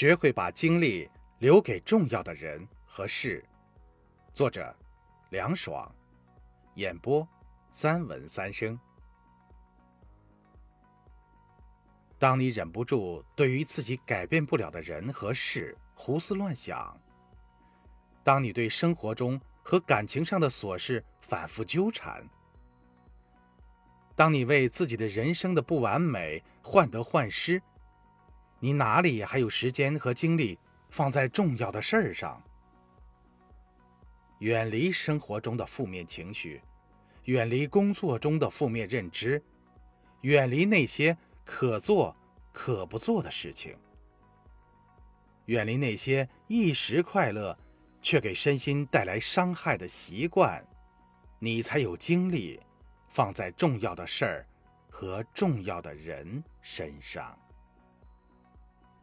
学会把精力留给重要的人和事。作者：凉爽，演播：三文三生。当你忍不住对于自己改变不了的人和事胡思乱想，当你对生活中和感情上的琐事反复纠缠，当你为自己的人生的不完美患得患失，你哪里还有时间和精力放在重要的事儿上？远离生活中的负面情绪，远离工作中的负面认知，远离那些可做可不做的事情，远离那些一时快乐却给身心带来伤害的习惯，你才有精力放在重要的事儿和重要的人身上。